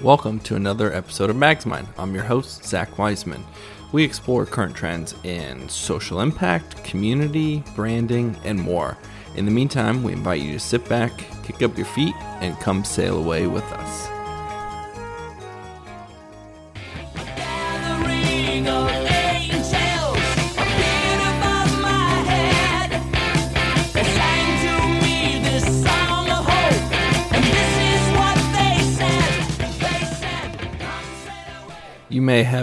Welcome to another episode of MAG's Mind. I'm your host, Zach Weismann. We explore current trends in social impact, community, branding, and more. In the meantime, we invite you to sit back, kick up your feet, and come sail away with us.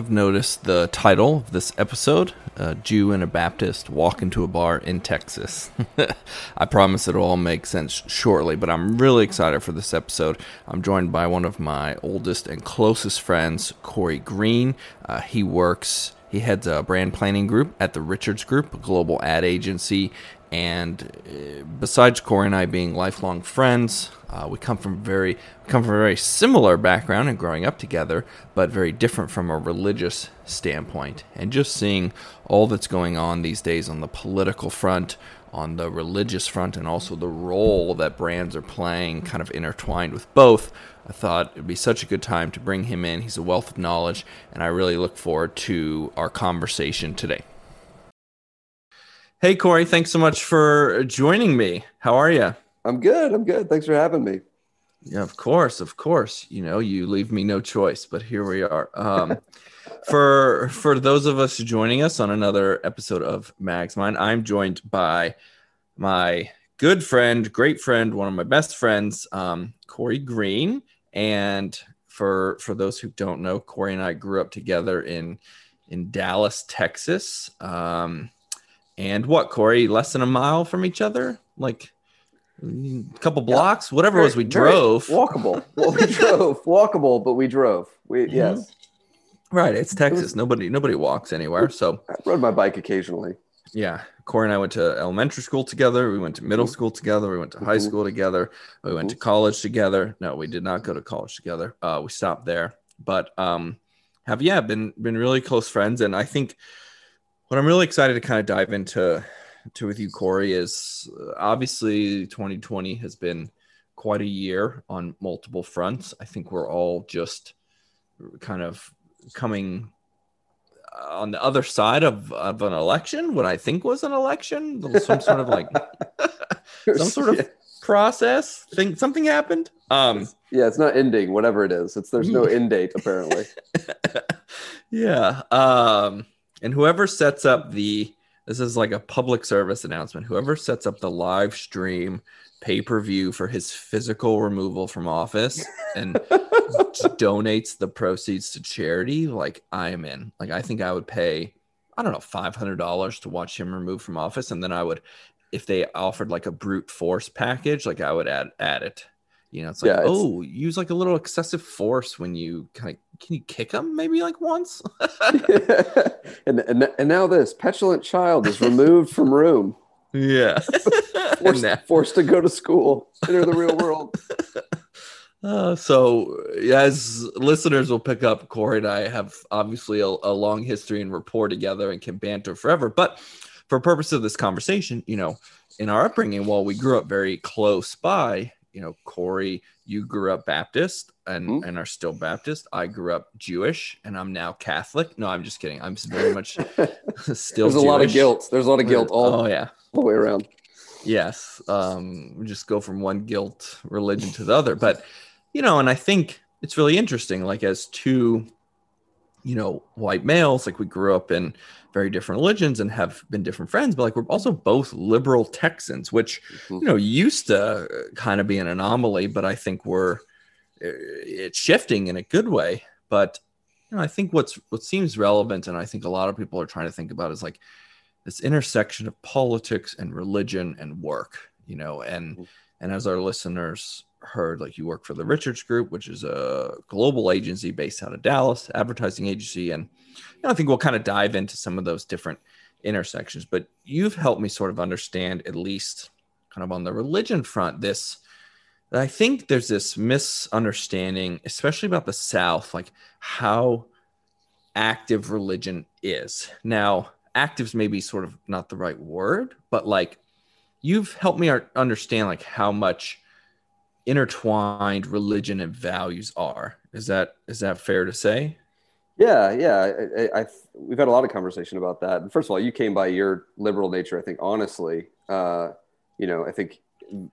Have noticed the title of this episode A Jew and a Baptist Walk into a Bar in Texas. I promise it'll all make sense shortly, but I'm really excited for this episode. I'm joined by one of my oldest and closest friends, Corey Green. Uh, he works, he heads a brand planning group at the Richards Group, a global ad agency. And uh, besides Corey and I being lifelong friends, uh, we come from very come from a very similar background and growing up together, but very different from a religious standpoint. And just seeing all that's going on these days on the political front, on the religious front, and also the role that brands are playing, kind of intertwined with both. I thought it'd be such a good time to bring him in. He's a wealth of knowledge, and I really look forward to our conversation today. Hey, Corey, thanks so much for joining me. How are you? I'm good. I'm good. Thanks for having me. Yeah, of course, of course. You know, you leave me no choice, but here we are. Um, for for those of us joining us on another episode of MAG's Mind, I'm joined by my good friend, great friend, one of my best friends, um, Corey Green. And for for those who don't know, Corey and I grew up together in in Dallas, Texas. Um, and what, Corey? Less than a mile from each other, like a couple blocks, whatever it was. We drove. walkable. Well, we drove walkable, but we drove. We Mm-hmm. yes. Right, it's Texas. Nobody nobody walks anywhere. So I rode my bike occasionally. yeah, Corey and I went to elementary school together. We went to middle Mhm. school together. We went to high Mhm. school together. We went to college together. No, we did not go to college together. Uh, we stopped there, but um, have yeah been been really close friends. And I think what I'm really excited to kind of dive into to with you, Corey, is uh, obviously 2020 has been quite a year on multiple fronts. I think we're all just kind of coming uh, on the other side of, of an election, what I think was an election, some sort of like some sort of process thing. Something happened. Um, yeah, it's not ending. Whatever it is, it's there's no end date apparently. yeah. Um, and whoever sets up the this is like a public service announcement. Whoever sets up the live stream pay per view for his physical removal from office and donates the proceeds to charity, like I am in. Like I think I would pay, I don't know, five hundred dollars to watch him removed from office, and then I would, if they offered like a brute force package, like I would add add it. You know, it's like, Yeah, it's- oh, use like a little excessive force when you kind of can you kick him maybe like once? and, and and now this petulant child is removed from room, yeah. Forced, now- forced to go to school, enter the real world. Uh, so, as listeners will pick up, Corey and I have obviously a, a long history and rapport together and can banter forever. But for purpose of this conversation, you know, in our upbringing, while we grew up very close by, you know, Corey, you grew up Baptist and, Mhm. and are still Baptist. I grew up Jewish and I'm now Catholic. No, I'm just kidding. I'm very much still There's a lot of guilt. There's a lot of guilt all, Oh, yeah. all the way around. Yes. Um, just go from one guilt religion to the other. But, you know, and I think it's really interesting, like as two, you know, white males, like we grew up in very different religions and have been different friends, but like we're also both liberal Texans, which, Mhm. you know, used to kind of be an anomaly, but I think we're uh, it's shifting in a good way. But you know, I think what's what seems relevant, and I think a lot of people are trying to think about is like this intersection of politics and religion and work, you know, and Mhm. and as our listeners heard, like you work for the Richards Group, which is a global agency based out of Dallas, advertising agency, and you know, I think we'll kind of dive into some of those different intersections. But you've helped me sort of understand, at least kind of on the religion front, this. I think there's this misunderstanding, especially about the South, like how active religion is. Now, active's maybe sort of not the right word, but like you've helped me understand like how much intertwined religion and values are. Is that is that fair to say? Yeah, yeah. I, I, I, we've had a lot of conversation about that. And first of all, you came by your liberal nature. I think honestly, uh, you know, I think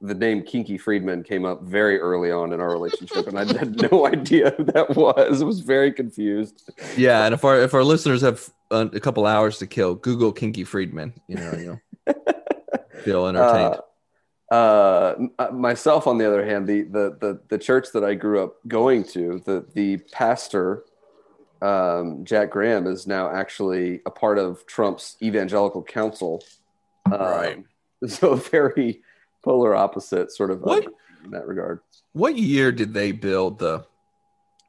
the name Kinky Friedman came up very early on in our relationship, and I had no idea who that was. I was very confused. Yeah, and if our if our listeners have a, a couple hours to kill, Google Kinky Friedman. You know, you know, feel entertained. Uh, uh, myself, on the other hand, the, the the the church that I grew up going to, the the pastor, um, Jack Graham, is now actually a part of Trump's evangelical council. Um, Right. So very polar opposite, sort of uh, What? in that regard. what year did they build the?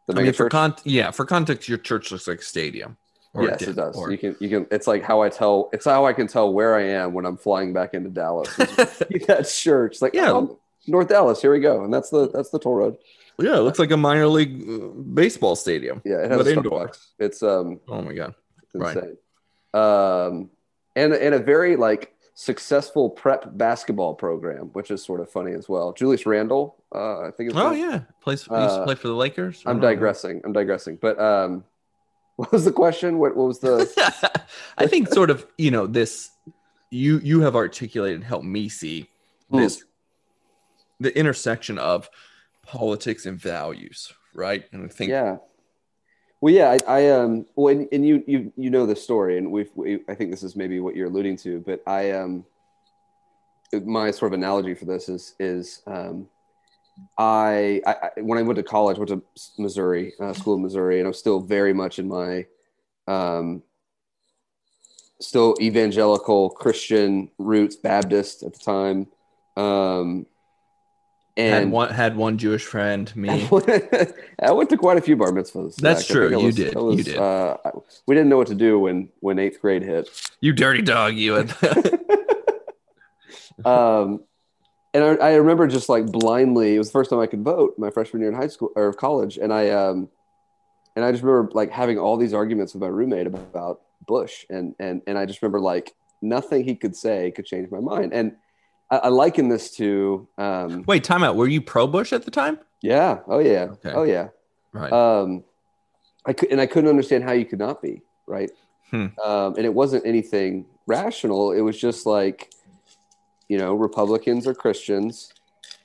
The I mean, for con- yeah, for context, your church looks like a stadium. Or yes, it does. or- You can, you can. It's like how I tell. It's how I can tell where I am when I'm flying back into Dallas. that church, like Yeah. yeah, North Dallas. Here we go, and that's the that's the toll road. yeah, it looks like a minor league uh, baseball stadium. Yeah, it has But a indoor. It's um, Oh my god. it's Right. insane. Um, and and a very like successful prep basketball program, which is sort of funny as well. Julius Randle, uh, I think. It's Oh yeah, plays. he used to Uh, play for the Lakers. I'm don't know. digressing. I'm digressing. But um, what was the question? What what was the? I think sort of you know this. You you have articulated and helped me see Hmm. this the intersection of politics and values, right? And I think yeah well yeah i, I um well and, and you you you know the story and we've we, i think this is maybe what you're alluding to but i um my sort of analogy for this is is um I, I when I went to college, went to Missouri, uh, school of Missouri, and I was still very much in my, um, still evangelical Christian roots, Baptist at the time, um, had and one had one Jewish friend, me. I went to quite a few bar mitzvahs. That's think true. You was- did. Was, You did. Uh, we didn't know what to do when when eighth grade hit. you dirty dog, you. had- Um, and I, I remember just like blindly. It was the first time I could vote my freshman year in high school or college, and I um, and I just remember like having all these arguments with my roommate about Bush, and and and I just remember like nothing he could say could change my mind. And I, I liken this to um, Wait, time out. Were you pro Bush at the time? yeah, oh yeah, Okay. oh yeah. Right. um, I could, and I couldn't understand how you could not be right. Hmm. Um, and it wasn't anything rational. It was just like, you know, Republicans are Christians,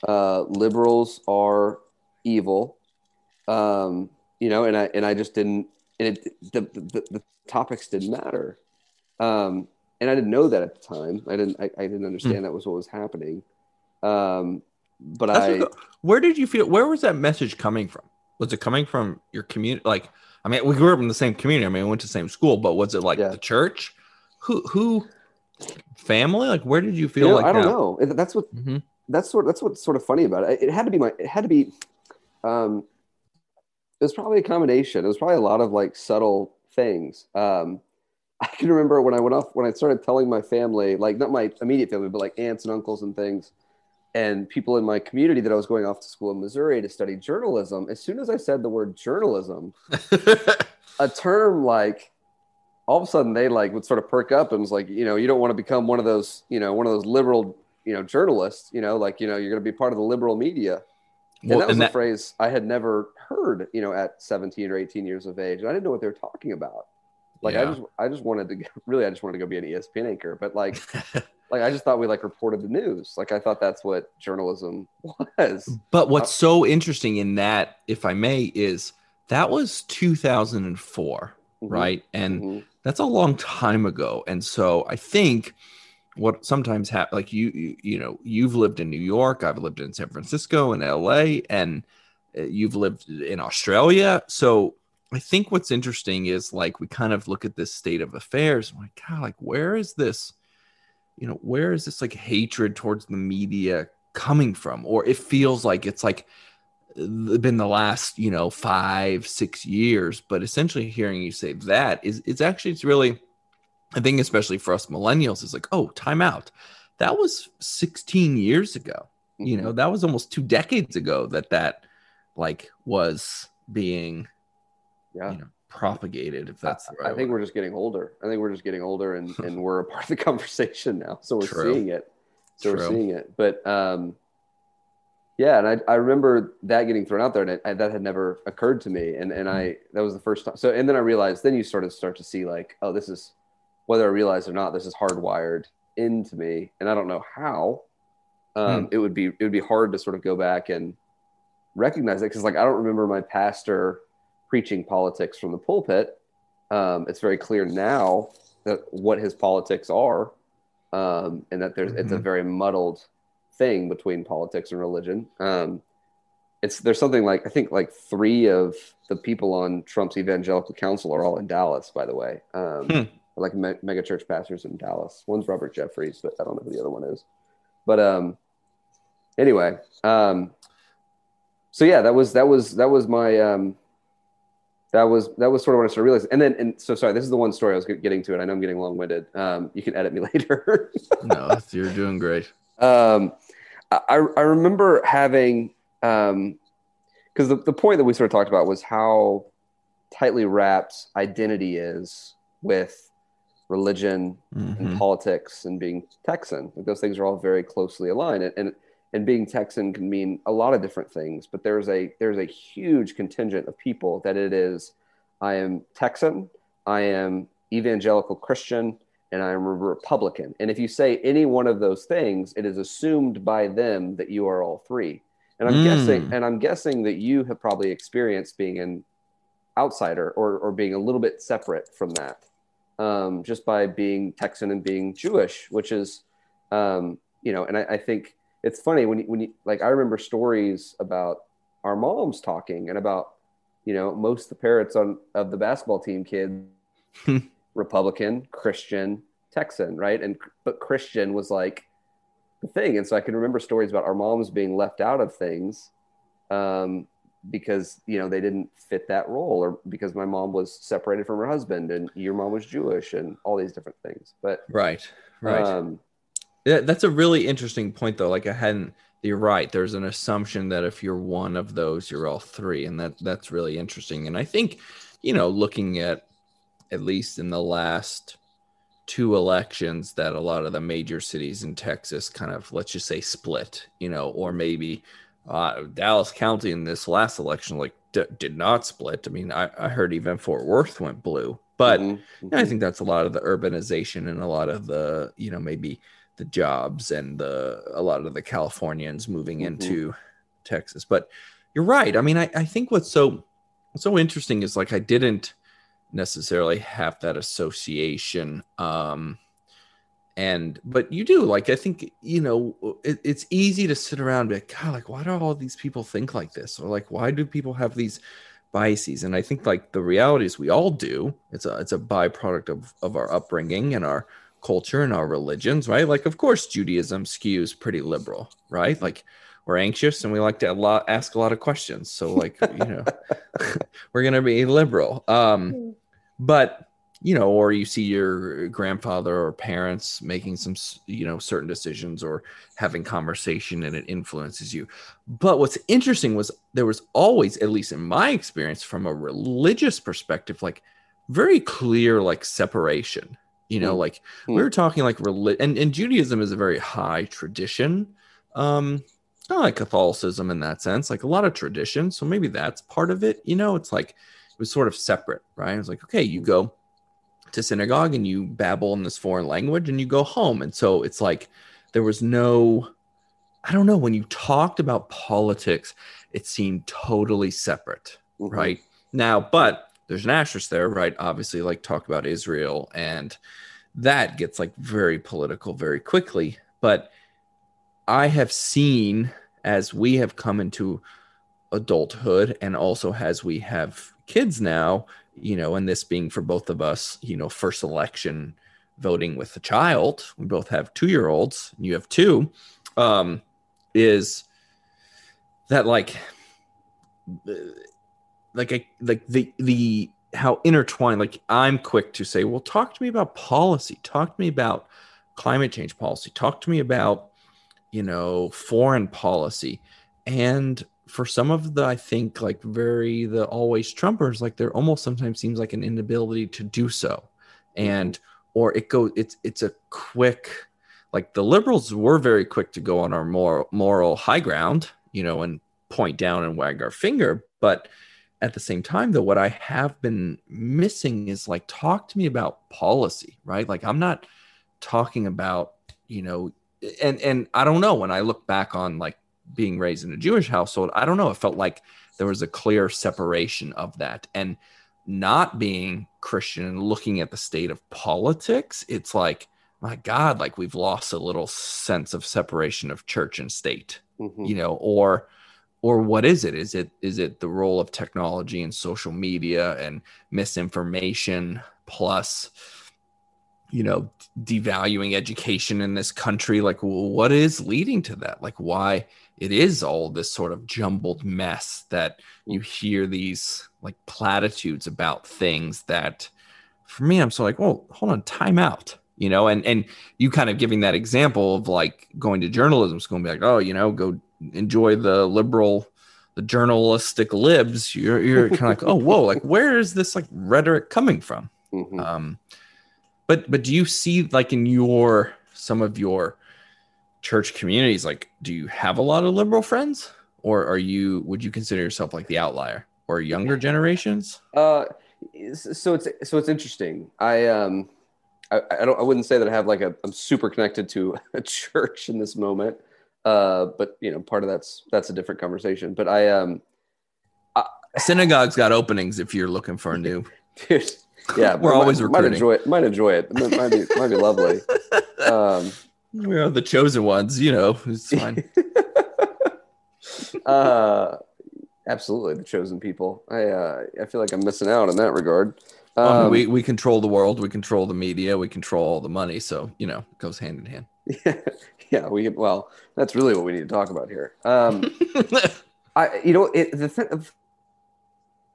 uh, liberals are evil. Um, you know, and I and I just didn't. And it, the, the the topics didn't matter. Um, and I didn't know that at the time. I didn't. I, I didn't understand that was what was happening. Um, but That's I. what- where did you feel? Where was that message coming from? Was it coming from your community? Like, I mean, we grew up in the same community. I mean, we went to the same school, but was it like Yeah. the church? Who, who, family? Like, where did you feel you know, like I don't that? know. That's what Mhm. that's sort that's what's sort of funny about it. It had to be my it had to be um it was probably a combination. It was probably a lot of like subtle things. Um I can remember when I went off when I started telling my family, like not my immediate family, but like aunts and uncles and things, and people in my community that I was going off to school in Missouri to study journalism. As soon as I said the word journalism, a term like all of a sudden they like would sort of perk up and was like, you know, you don't want to become one of those, you know, one of those liberal, you know, journalists, you know, like, you know, you're going to be part of the liberal media. And Well, that was and a that- phrase I had never heard, you know, at 17 or 18 years of age. And I didn't know what they were talking about. Like I just, I just wanted to, really, I just wanted to go be an ESPN anchor, but like, like I just thought we like reported the news. Like I thought that's what journalism was. But what's uh, so interesting in that, if I may, is that was 2004, Mhm. right? And Mhm. that's a long time ago. And so I think what sometimes happens, like you, you, you know, you've lived in New York, I've lived in San Francisco and LA, and uh, you've lived in Australia. So I think what's interesting is like we kind of look at this state of affairs. I'm like, God, like where is this? You know, where is this like hatred towards the media coming from? Or it feels like it's like been the last you know five six years but essentially hearing you say that is it's actually it's really i think especially for us millennials is like oh time out that was 16 years ago you Mhm. know that was almost two decades ago that that like was being yeah. you know propagated if that's the right I think we're just getting older. I think we're just getting older, and, and we're a part of the conversation now. So we're True. seeing it. So we're seeing it. But um, Yeah, and I, I remember that getting thrown out there, and I, that had never occurred to me, and and I that was the first time. So, and then I realized, then you sort of start to see like, oh, this is whether I realize or not, this is hardwired into me, and I don't know how. Um, It would be it would be hard to sort of go back and recognize it because like I don't remember my pastor preaching politics from the pulpit. Um, it's very clear now that what his politics are, um, and that there's it's a Mhm. very muddled thing between politics and religion. Um, it's there's something like I think like three of the people on Trump's evangelical council are all in Dallas, by the way. Um, Hmm. Like me- mega church pastors in Dallas. One's Robert Jeffress, but I don't know who the other one is. But um, anyway, um, so yeah, that was that was that was my um, that was that was sort of when I started realizing. And then and so sorry, this is the one story I was getting to, and I know I'm getting long winded. Um, you can edit me later. No, you're doing great. um, I, I remember having because the, the point that we sort of talked about was how tightly wrapped identity is with religion and Mhm. politics and being Texan. Like those things are all very closely aligned, and, and and being Texan can mean a lot of different things. But there's a there's a huge contingent of people that it is. I am Texan. I am evangelical Christian, and I am a Republican. And if you say any one of those things, it is assumed by them that you are all three. And I'm Mm. guessing, and I'm guessing that you have probably experienced being an outsider or or being a little bit separate from that um, just by being Texan and being Jewish, which is, um, you know, and I, I think it's funny when you, when you, like, I remember stories about our moms talking and about, you know, most of the parents on of the basketball team kids, Republican, Christian, Texan, right? And but Christian was like the thing, and so I can remember stories about our moms being left out of things um, because you know they didn't fit that role, or because my mom was separated from her husband, and your mom was Jewish, and all these different things. But Right, right. um, Yeah, that's a really interesting point, though. Like I hadn't. You're right. There's an assumption that if you're one of those, you're all three, and that that's really interesting. And I think, you know, looking at at least in the last two elections, that a lot of the major cities in Texas kind of let's just say split, you know, or maybe uh, Dallas County in this last election like d- did not split. I mean, I, I heard even Fort Worth went blue, but. mhm, And I think that's a lot of the urbanization and a lot of the, you know, maybe the jobs and the a lot of the Californians moving Mhm. into Texas. But you're right. I mean, I, I think what's so what's so interesting is like I didn't necessarily have that association. Um and but you do like I think you know it, it's easy to sit around and be like, God, like why do all these people think like this? Or like why do people have these biases and i think like the reality is we all do it's a it's a byproduct of of our upbringing and our culture and our religions right like of course judaism skews pretty liberal right like we're anxious and we like to a lot, ask a lot of questions so like you know we're gonna be liberal um but you know or you see your grandfather or parents making some you know certain decisions or having conversation and it influences you but what's interesting was there was always, at least in my experience, from a religious perspective, like very clear like separation. You know, Hmm. like Hmm. we were talking like reli- and, and Judaism is a very high tradition. Um, of like Catholicism in that sense, like a lot of tradition. So maybe that's part of it. You know, it's like it was sort of separate, right? It was like, okay, you go to synagogue and you babble in this foreign language and you go home. And so it's like there was no I don't know, when you talked about politics, it seemed totally separate, mhm. right? Now, but there's an asterisk there, right? Obviously, like talk about Israel, and that gets like very political very quickly. But I have seen as we have come into adulthood and also as we have kids now, you know, and this being for both of us, you know, first election voting with a child, we both have two year olds, you have two, um, is that like, like, I, like the, the, how intertwined, like I'm quick to say, well, talk to me about policy, talk to me about climate change policy, talk to me about, you know, foreign policy. And for some of the, I think, like very the always Trumpers, like there almost sometimes seems like an inability to do so. Mm-hmm. And or it goes it's it's a quick like the liberals were very quick to go on our moral moral high ground you know, and point down and wag our finger. But at the same time, though, what I have been missing is like, talk to me about policy, right? Like, I'm not talking about, you know, and and I don't know when I look back on like being raised in a Jewish household, I don't know. It felt like there was a clear separation of that. And not being Christian and looking at the state of politics, it's like, my God, like we've lost a little sense of separation of church and state, Mhm. you know, or or what is it? Is it is it the role of technology and social media and misinformation plus you know devaluing education in this country like what is leading to that? Like why it is all this sort of jumbled mess that you hear these like platitudes about things that for me i'm so like well hold on time out you know? And and you kind of giving that example of like going to journalism school and be like oh you know go enjoy the liberal the journalistic libs. You're you're kind of like oh whoa like where is this like rhetoric coming from? Mhm. um, but but do you see like in your some of your church communities, like do you have a lot of liberal friends, or are you would you consider yourself like the outlier or younger generations? Uh, so it's so it's interesting. I um, I, I don't I wouldn't say that I have like a I'm super connected to a church in this moment. Uh, but you know, part of that's that's a different conversation. But I um, Synagogue's got openings if you're looking for a new. dude, yeah, We're always might recruiting. enjoy it. Might enjoy it. Might, might be might be lovely. Um, We are the chosen ones, you know. It's fine. uh, absolutely, the chosen people. I uh, I feel like I'm missing out in that regard. I mean, Um, we we control the world, we control the media, we control all the money, so you know it goes hand in hand. yeah, we well, that's really what we need to talk about here. Um, I, you know, it, the th-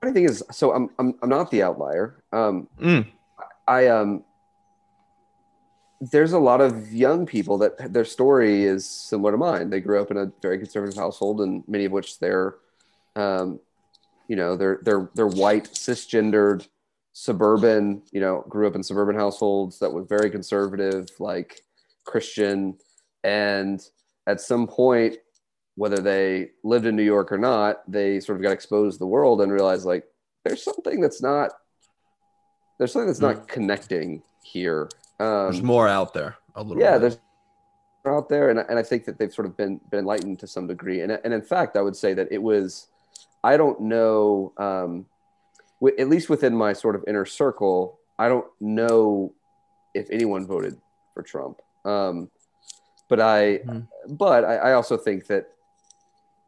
funny thing is, so I'm, I'm, I'm not the outlier. Um, Mm. I, um, there's a lot of young people that their story is similar to mine. They grew up in a very conservative household, and many of which they're, um, you know, they're they're they're white, cisgendered, suburban. You know, grew up in suburban households that were very conservative, like Christian, and at some point, whether they lived in New York or not, they sort of got exposed to the world and realized like there's something that's not there's something that's not connecting here. Um, There's more out there. A little. yeah, bit. there's more out there, and, and I think that they've sort of been been enlightened to some degree. And and in fact, I would say that it was, I don't know, um, w- at least within my sort of inner circle, I don't know if anyone voted for Trump. Um, but I, Hmm. but I, I also think that,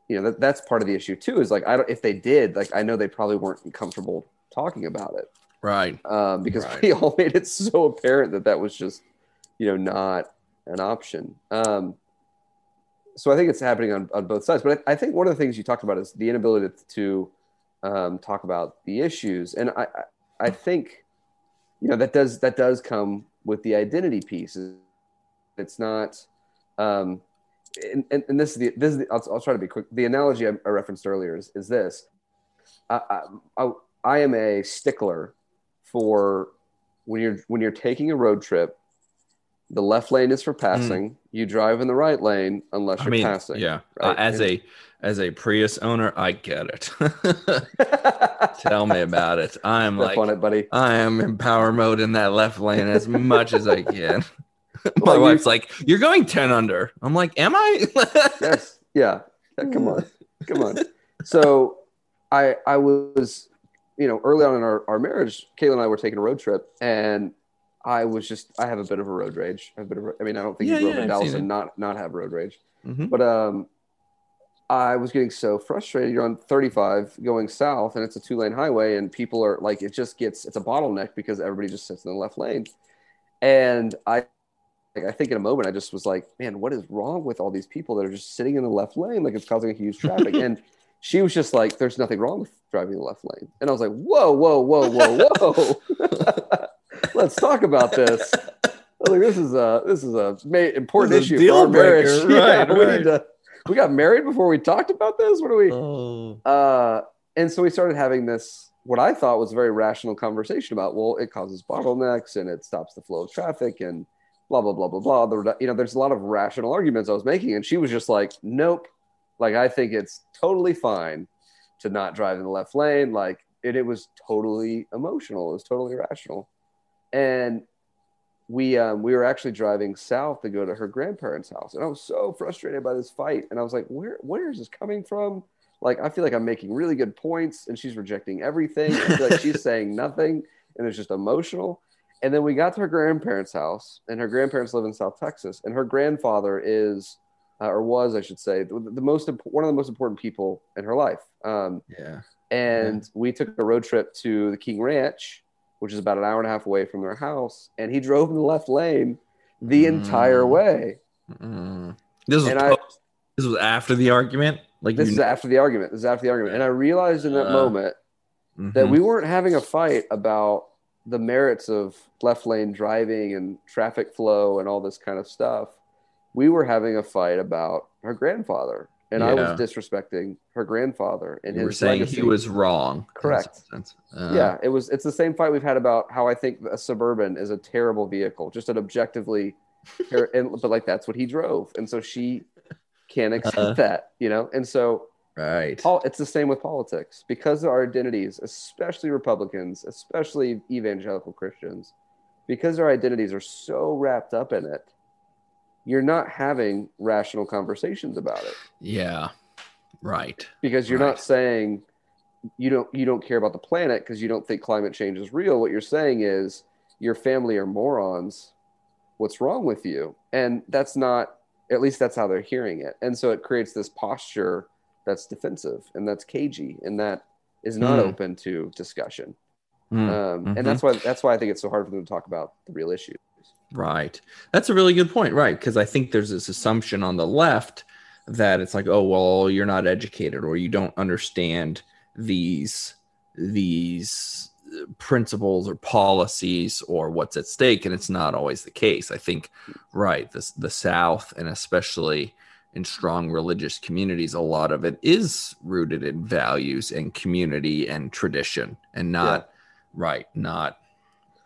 you know, that that's part of the issue too. Is like I don't if they did, like I know they probably weren't comfortable talking about it right. um, because Right. we all made it so apparent that that was just, you know, not an option. Um, so I think it's happening on, on both sides. But I, I think one of the things you talked about is the inability to um, talk about the issues, and I, I, think, you know, that does that does come with the identity piece. It's not. Um, and, and, and this is the this is the, I'll, I'll try to be quick. The analogy I, I referenced earlier is, is this. I, I, I, am a stickler for when you're when you're taking a road trip the left lane is for passing you drive in the right lane unless you're mean, passing yeah. right? Uh, as And- a as a Prius owner, I get it. Tell me about it. I'm Step like on it buddy I am in power mode in that left lane as much as I can. My wife's like, "You're going ten under." I'm like, "Am I?" yes. Yeah. Yeah, come on. Come on. So i i was you know early on in our, our marriage kayla and i were taking a road trip and i was just i have a bit of a road rage. I have a bit of i mean i don't think Yeah, you up yeah, in dallas and not not have road rage. Mhm. but um i was getting so frustrated. You're on 35 going south and it's a two lane highway and people are like it just gets it's a bottleneck because everybody just sits in the left lane. And i like, I think in a moment I just was like, man, what is wrong with all these people that are just sitting in the left lane? Like it's causing a huge traffic. and she was just like, there's nothing wrong with driving the left lane. And I was like, whoa, whoa, whoa, whoa, whoa. Let's talk about this. I was like, this is a this is a ma- important is issue for our marriage. breaker. Right, we need to. We got married before we talked about this. What do we? Oh. Uh, and so we started having this, what I thought was a very rational conversation about, well, it causes bottlenecks and it stops the flow of traffic and blah, blah, blah, blah, blah. The, you know, there's a lot of rational arguments I was making. And she was just like, nope, Like I think it's totally fine to not drive in the left lane. Like it, it was totally emotional. It was totally irrational. And we um, we were actually driving south to go to her grandparents' house, and I was so frustrated by this fight. And I was like, "Where where is this coming from?" Like I feel like I'm making really good points, and she's rejecting everything. I feel like she's saying nothing, and it's just emotional. And then we got to her grandparents' house, and her grandparents live in South Texas, and her grandfather is, uh, or was, I should say, the, the most one of the most important people in her life. Um, Yeah. and we took a road trip to the King Ranch, which is about an hour and a half away from their house, and he drove in the left lane the entire Mm. way. Mm. This was I- this was after the argument. Like This is after the argument. This is after the argument, and I realized in that Uh, moment that Mhm. we weren't having a fight about the merits of left lane driving and traffic flow and all this kind of stuff. We were having a fight about her grandfather, and I was disrespecting her grandfather and you were saying legacy. he was wrong. Correct. Uh, yeah, it was. It's the same fight we've had about how I think a suburban is a terrible vehicle, just an objectively, and, but like that's what he drove, and so she can't accept Uh-huh. that, you know. And so Right. It's the same with politics because our identities, especially Republicans, especially evangelical Christians, because our identities are so wrapped up in it. You're not having rational conversations about it Yeah. Right. because you're Right. not saying you don't you don't care about the planet because you don't think climate change is real. What you're saying is your family are morons. What's wrong with you? And that's not at least that's how they're hearing it. And so it creates this posture that's defensive and that's cagey and that is not Hmm. open to discussion. Mm. Um, Mhm. And that's why that's why I think it's so hard for them to talk about the real issues. Right. That's a really good point. Right. Because I think there's this assumption on the left that it's like, oh, well, you're not educated or you don't understand these these principles or policies or what's at stake and it's not always the case i think right the, the south and especially in strong religious communities a lot of it is rooted in values and community and tradition and not right not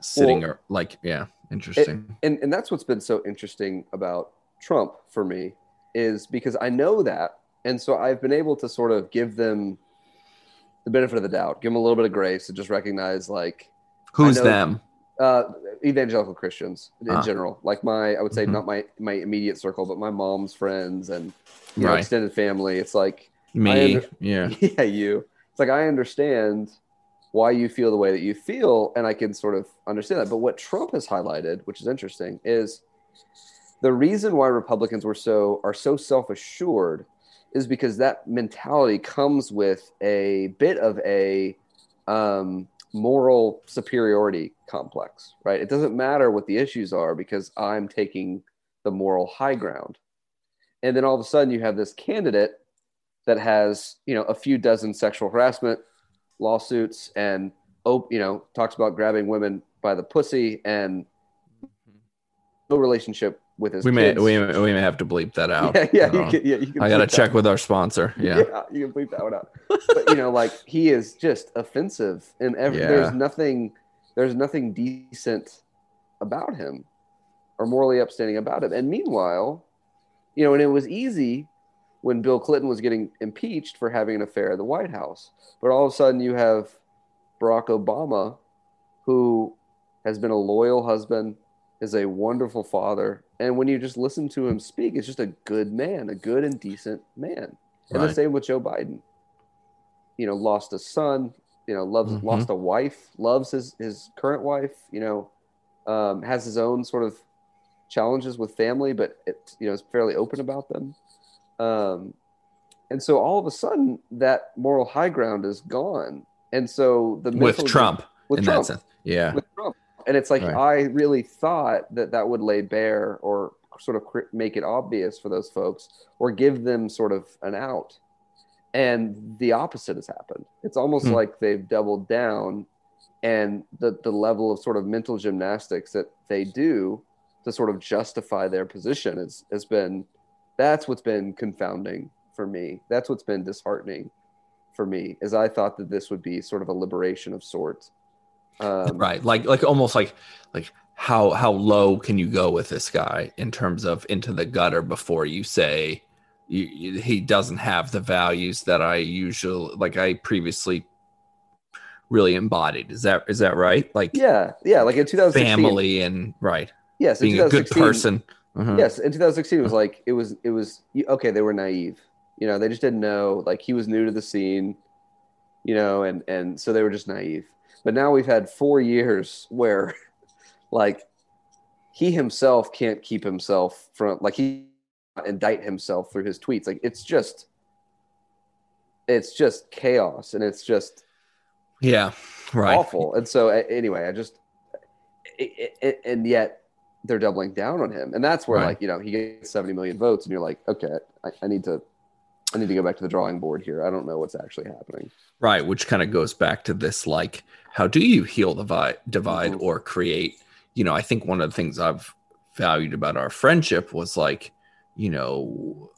sitting Well, or like yeah interesting. and and that's what's been so interesting about Trump for me is because I know that, and so I've been able to sort of give them the benefit of the doubt, give them a little bit of grace, and just recognize like who's them uh, evangelical Christians in Ah. general. Like my, I would say Mhm. not my my immediate circle, but my mom's friends and you know, Right. extended family. It's like me under- yeah yeah, you. It's like I understand why you feel the way that you feel, and I can sort of understand that. But what Trump has highlighted, which is interesting, is the reason why Republicans were so are so self assured is because that mentality comes with a bit of a um, moral superiority complex, right? It doesn't matter what the issues are because I'm taking the moral high ground. And then all of a sudden you have this candidate that has, you know, a few dozen sexual harassment lawsuits and, oh, you know, talks about grabbing women by the pussy and no relationship with his we may, kids. we may we may have to bleep that out yeah, yeah, you Uh, can, yeah, you i gotta check with our sponsor yeah, you can bleep that one out. But you know, like he is just offensive, and every, Yeah. there's nothing, there's nothing decent about him, or morally upstanding about him. And meanwhile, you know, and it was easy when Bill Clinton was getting impeached for having an affair at the White House, but all of a sudden you have Barack Obama, who has been a loyal husband, is a wonderful father, and when you just listen to him speak, it's just a good man, a good and decent man. And the same with Joe Biden. You know, lost a son. You know, loves Mhm. lost a wife. Loves his his current wife. You know, um, has his own sort of challenges with family, but it you know is fairly open about them. Um, and so all of a sudden, that moral high ground is gone. And so the with trump with in Trump, that sense yeah with Trump. And it's like Right. I really thought that that would lay bare or sort of cr- make it obvious for those folks or give them sort of an out. And the opposite has happened. It's almost Hmm. like they've doubled down and the the level of sort of mental gymnastics that they do to sort of justify their position has has been that's what's been confounding for me. That's what's been disheartening for me is I thought that this would be sort of a liberation of sorts. Um, right like like almost like like how how low can you go with this guy in terms of into the gutter before you say you, you- he doesn't have the values that I usually like I previously really embodied. Is that is that right? Like Yeah, yeah. Like in 2016, family and right, Yes, in being a good 2016 person. Mhm. Yes, in 2016 it was like it was it was okay. They were naive, you know. They just didn't know. Like he was new to the scene, you know, and and so they were just naive. But now we've had four years where, like, he himself can't keep himself from like he indict himself through his tweets. Like it's just, it's just chaos, and it's just Yeah, right. awful. And so anyway, I just it, it, and yet they're doubling down on him, and that's where Right. like you know he gets seventy million votes, and you're like, okay, I, I need to. I need to go back to the drawing board here. I don't know what's actually happening. Right, which kind of goes back to this like how do you heal the vi- divide Mhm. or create, you know, I think one of the things I've valued about our friendship was like, you know,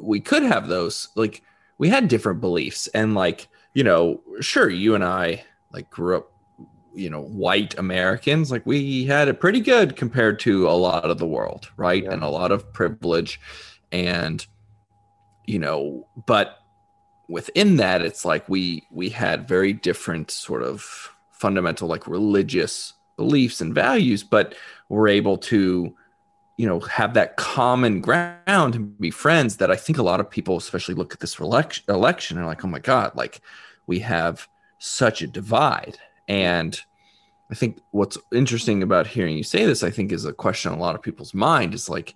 we could have those like we had different beliefs and like, you know, sure you and I like grew up you know, white Americans, like we had it pretty good compared to a lot of the world, right? Yeah. And a lot of privilege and you know, but within that it's like we we had very different sort of fundamental like religious beliefs and values but we're able to you know have that common ground and be friends that i think a lot of people especially look at this election election and like oh my god like we have such a divide. And i think what's interesting about hearing you say this i think is a question on a lot of people's mind is like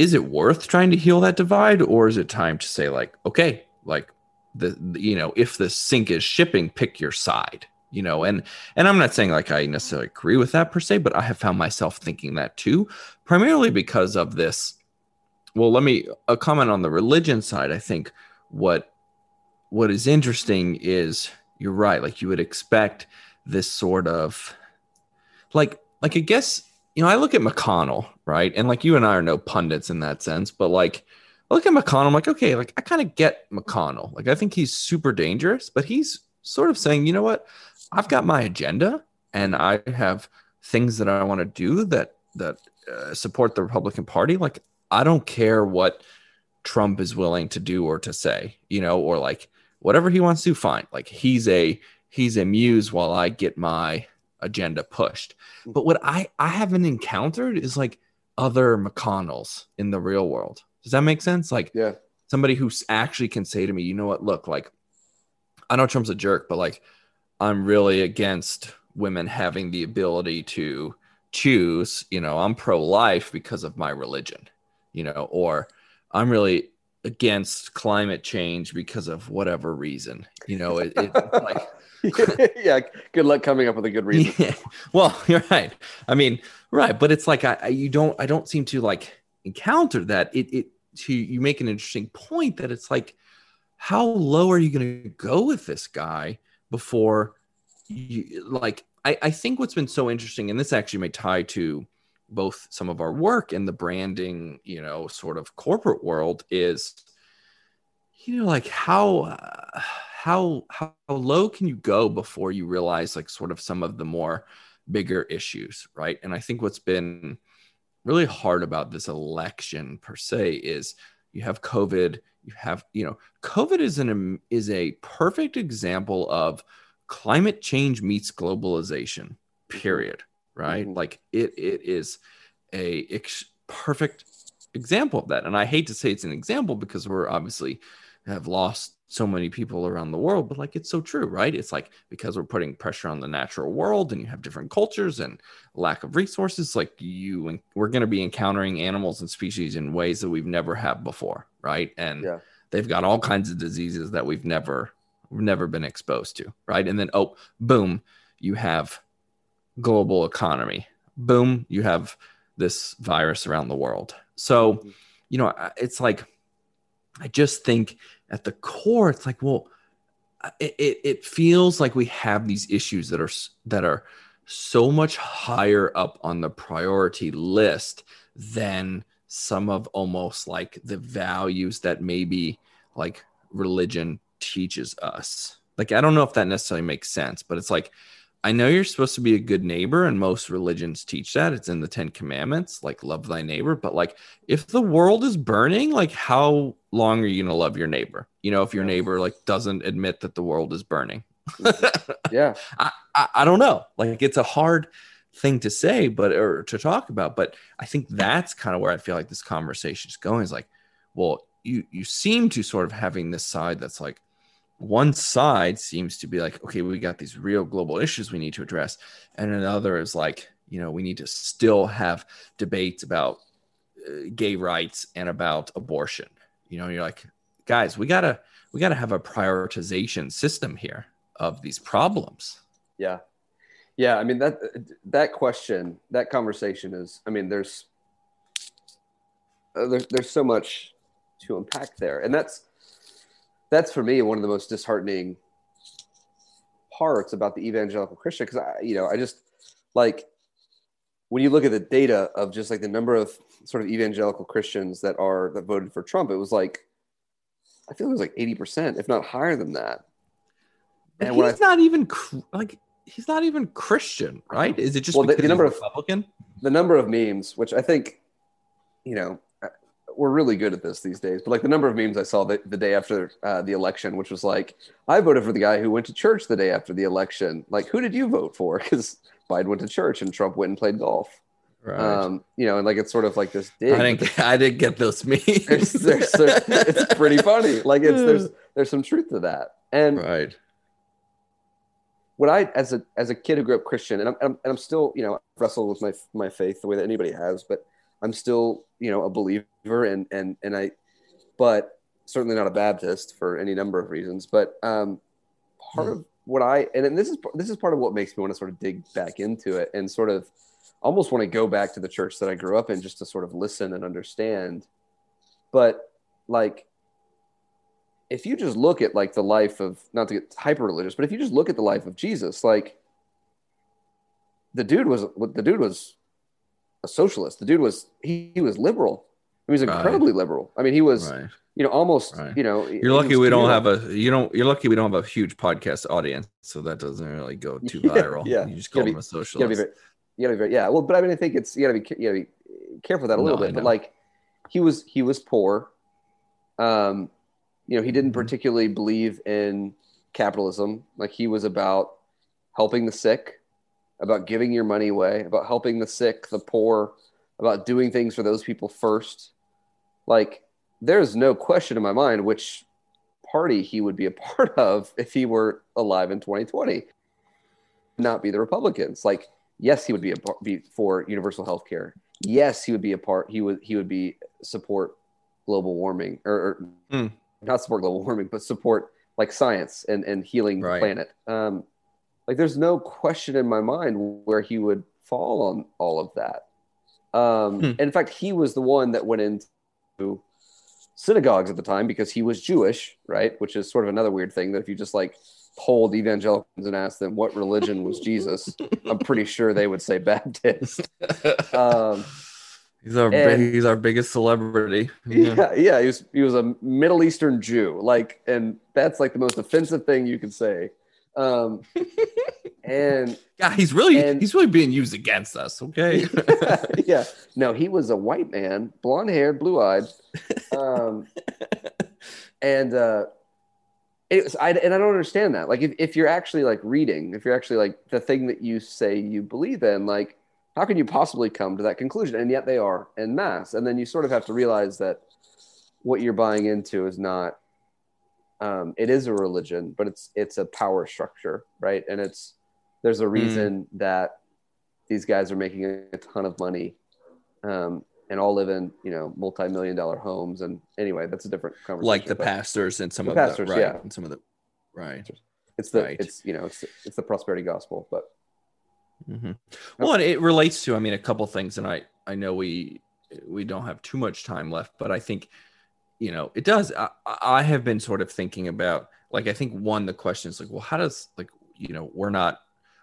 is it worth trying to heal that divide or is it time to say like okay like the, the- you know if the sink is shipping pick your side you know? And and i'm not saying like i necessarily agree with that per se but i have found myself thinking that too primarily because of this. Well let me a comment on the religion side. I think what what is interesting is you're right like you would expect this sort of like like i guess you know i look at mcconnell right? And like you and i are no pundits in that sense but like I look at mcconnell i'm like okay like i kind of get mcconnell. Like i think he's super dangerous but he's sort of saying you know what? I've got my agenda and i have things that i want to do that that uh, support the republican party. Like i don't care what trump is willing to do or to say you know or like whatever he wants to fine. Like he's a he's a muse while i get my agenda pushed. Mm. But what i i haven't encountered is like other mcconnells in the real world. Does that make sense? Like Yeah, somebody who actually can say to me you know what? Look like i know trump's a jerk but like i'm really against women having the ability to choose you know i'm pro-life because of my religion you know or i'm really against climate change because of whatever reason. You know it, it like yeah. Good luck coming up with a good reason. yeah. Well, you're right. I mean, right, but it's like I, I you don't I don't seem to like encounter that. It it to you make an interesting point that it's like how low are you going to go with this guy before you like I I think what's been so interesting and this actually may tie to both some of our work and the branding, you know, sort of corporate world is you know like how uh, how how low can you go before you realize like sort of some of the more bigger issues right? And i think what's been really hard about this election per se is you have covid you have you know covid is an is a perfect example of climate change meets globalization period right? Mhm. like it it is a ex- perfect example of that. And i hate to say it's an example because we're obviously have lost so many people around the world but like it's so true right? It's like because we're putting pressure on the natural world and you have different cultures and lack of resources like you and we're going to be encountering animals and species in ways that we've never had before right? And Yeah. they've got all kinds of diseases that we've never we've never been exposed to right? And then oh boom you have global economy. Boom you have this virus around the world. So mm-hmm. you know it's like i just think at the core it's like well it, it, feels like we have these issues that are that are so much higher up on the priority list than some of almost like the values that maybe like religion teaches us like i don't know if that necessarily makes sense but it's like I know you're supposed to be a good neighbor, and most religions teach that. It's in the Ten Commandments, like love thy neighbor. But like, if the world is burning, like how long are you gonna love your neighbor? You know, if your neighbor like doesn't admit that the world is burning. Yeah. I, I, I don't know. Like it's a hard thing to say, but or to talk about. But I think that's kind of where I feel like this conversation is going. Is like, well, you you seem to sort of having this side that's like one side seems to be like, okay, we got these real global issues we need to address, and another is like, you know, we need to still have debates about uh, gay rights and about abortion. You know, you're like, guys, we gotta we gotta have a prioritization system here of these problems. Yeah. Yeah. I mean, that, that question, that conversation is, I mean, there's, uh, there's, there's so much to unpack there. And that's, that's for me, one of the most disheartening parts about the evangelical Christian. Cause I, you know, I just like, when you look at the data of just like the number of sort of evangelical Christians that are, that voted for Trump, it was like, I feel it was like 80%, if not higher than that. And he's not even like he's not even Christian, right? Is it just Well, the- the number of- Republican? the number of memes, which I think, you know, uh, we're really good at this these days. But like the number of memes I saw the, the day after uh, the election, which was like, I voted for the guy who went to church the day after the election. Like, who did you vote for? Because Biden went to church and Trump went and played golf. Right. Um, you know, and like it's sort of like this dig. I didn't. I didn't get those memes. There's, there's, there's, it's pretty funny. Like it's there's there's some truth to that. And right. what I as a as a kid who grew up Christian, and I'm and I'm, and I'm still you know wrestle with my my faith the way that anybody has, but I'm still you know a believer and and and I, but certainly not a Baptist for any number of reasons. But um, part Hmm. of what I and then this is this is part of what makes me want to sort of dig back into it and sort of almost want to go back to the church that I grew up in just to sort of listen and understand. But like if you just look at like the life of not to get hyper religious, but if you just look at the life of Jesus, like the dude was the dude was a socialist. The dude was he, he was liberal. He was Right. incredibly liberal. I mean, he was Right. you know almost Right. you know. You're lucky we don't have a. You don't. You're lucky we don't have a huge podcast audience, so that doesn't really go too Yeah, viral. yeah. You just call gotta him a be socialist. very, you gotta be very, yeah. Well, but I mean, I think it's you gotta be you gotta be careful with that a little No, bit. But like, he was he was poor. Um, you know, he didn't Mhm. particularly believe in capitalism. Like he was about helping the sick, about giving your money away, about helping the sick, the poor, about doing things for those people first. Like, there's no question in my mind which party he would be a part of if he were alive in 2020 not be the Republicans. Like, yes, he would be a part be for universal health care. Yes, he would be a part. He would he would be support global warming or, or Hmm. not support global warming, but support like science and and healing Right. the planet. Um, like, there's no question in my mind where he would fall on all of that. Um, Hmm. In fact, he was the one that went into synagogues at the time because he was Jewish, right? Which is sort of another weird thing that if you just like polled evangelicals and asked them what religion was Jesus, I'm pretty sure they would say Baptist. Um, he's our and- he's our biggest celebrity. Yeah. yeah, yeah, he was he was a Middle Eastern Jew, like, and that's like the most offensive thing you could say. Um, and Yeah, he's really And- he's really being used against us. Okay. yeah, no, he was a white man, blonde haired, blue eyed, um, and uh, it was, I, and I don't understand that. Like, if, if you're actually like reading, if you're actually like the thing that you say you believe in, like, how can you possibly come to that conclusion? And yet they are in mass, and then you sort of have to realize that what you're buying into is not. Um, it is a religion, but it's it's a power structure, right? And it's there's a reason that these guys are making a ton of money um, and all live in you know multi-million dollar homes and anyway that's a different conversation like the pastors and some The of pastors, the right, yeah. and some of the right. it's the right. it's you know it's it's the prosperity gospel but mm-hmm. Well, and it relates to, I mean, a couple things, and I I know we we don't have too much time left, but I think you know it does. I, I have been sort of thinking about, like, I think one the question is like, well, how does like you know we're not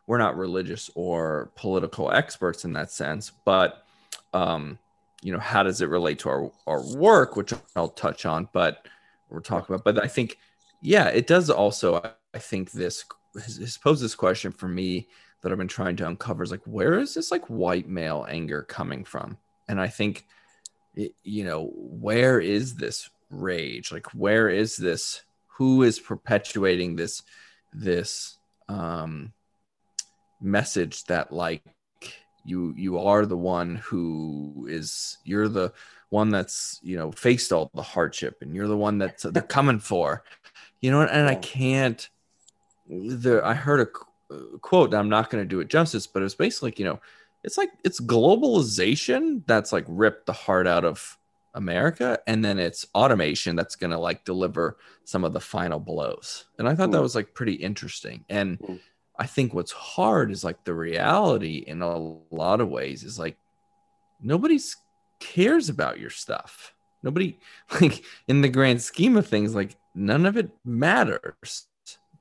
we're not religious or political experts in that sense, but um, you know, how does it relate to our our work, which I'll touch on, but we're talking about, but I think yeah, it does also. I- I think this has, posed this question for me that I've been trying to uncover is like, where is this like white male anger coming from? And I think, you know, where is this rage? Like, where is this? Who is perpetuating this this um, message that like you you are the one who is you're the one that's you know faced all the hardship and you're the one that's they're coming for you know and i can't there i heard a qu- quote and i'm not going to do it justice but it's basically like you know it's like it's globalization that's like ripped the heart out of america and then it's automation that's going to like deliver some of the final blows and i thought that Hmm. was like pretty interesting and Hmm. i think what's hard is like the reality in a lot of ways is like nobody's cares about your stuff nobody like in the grand scheme of things like none of it matters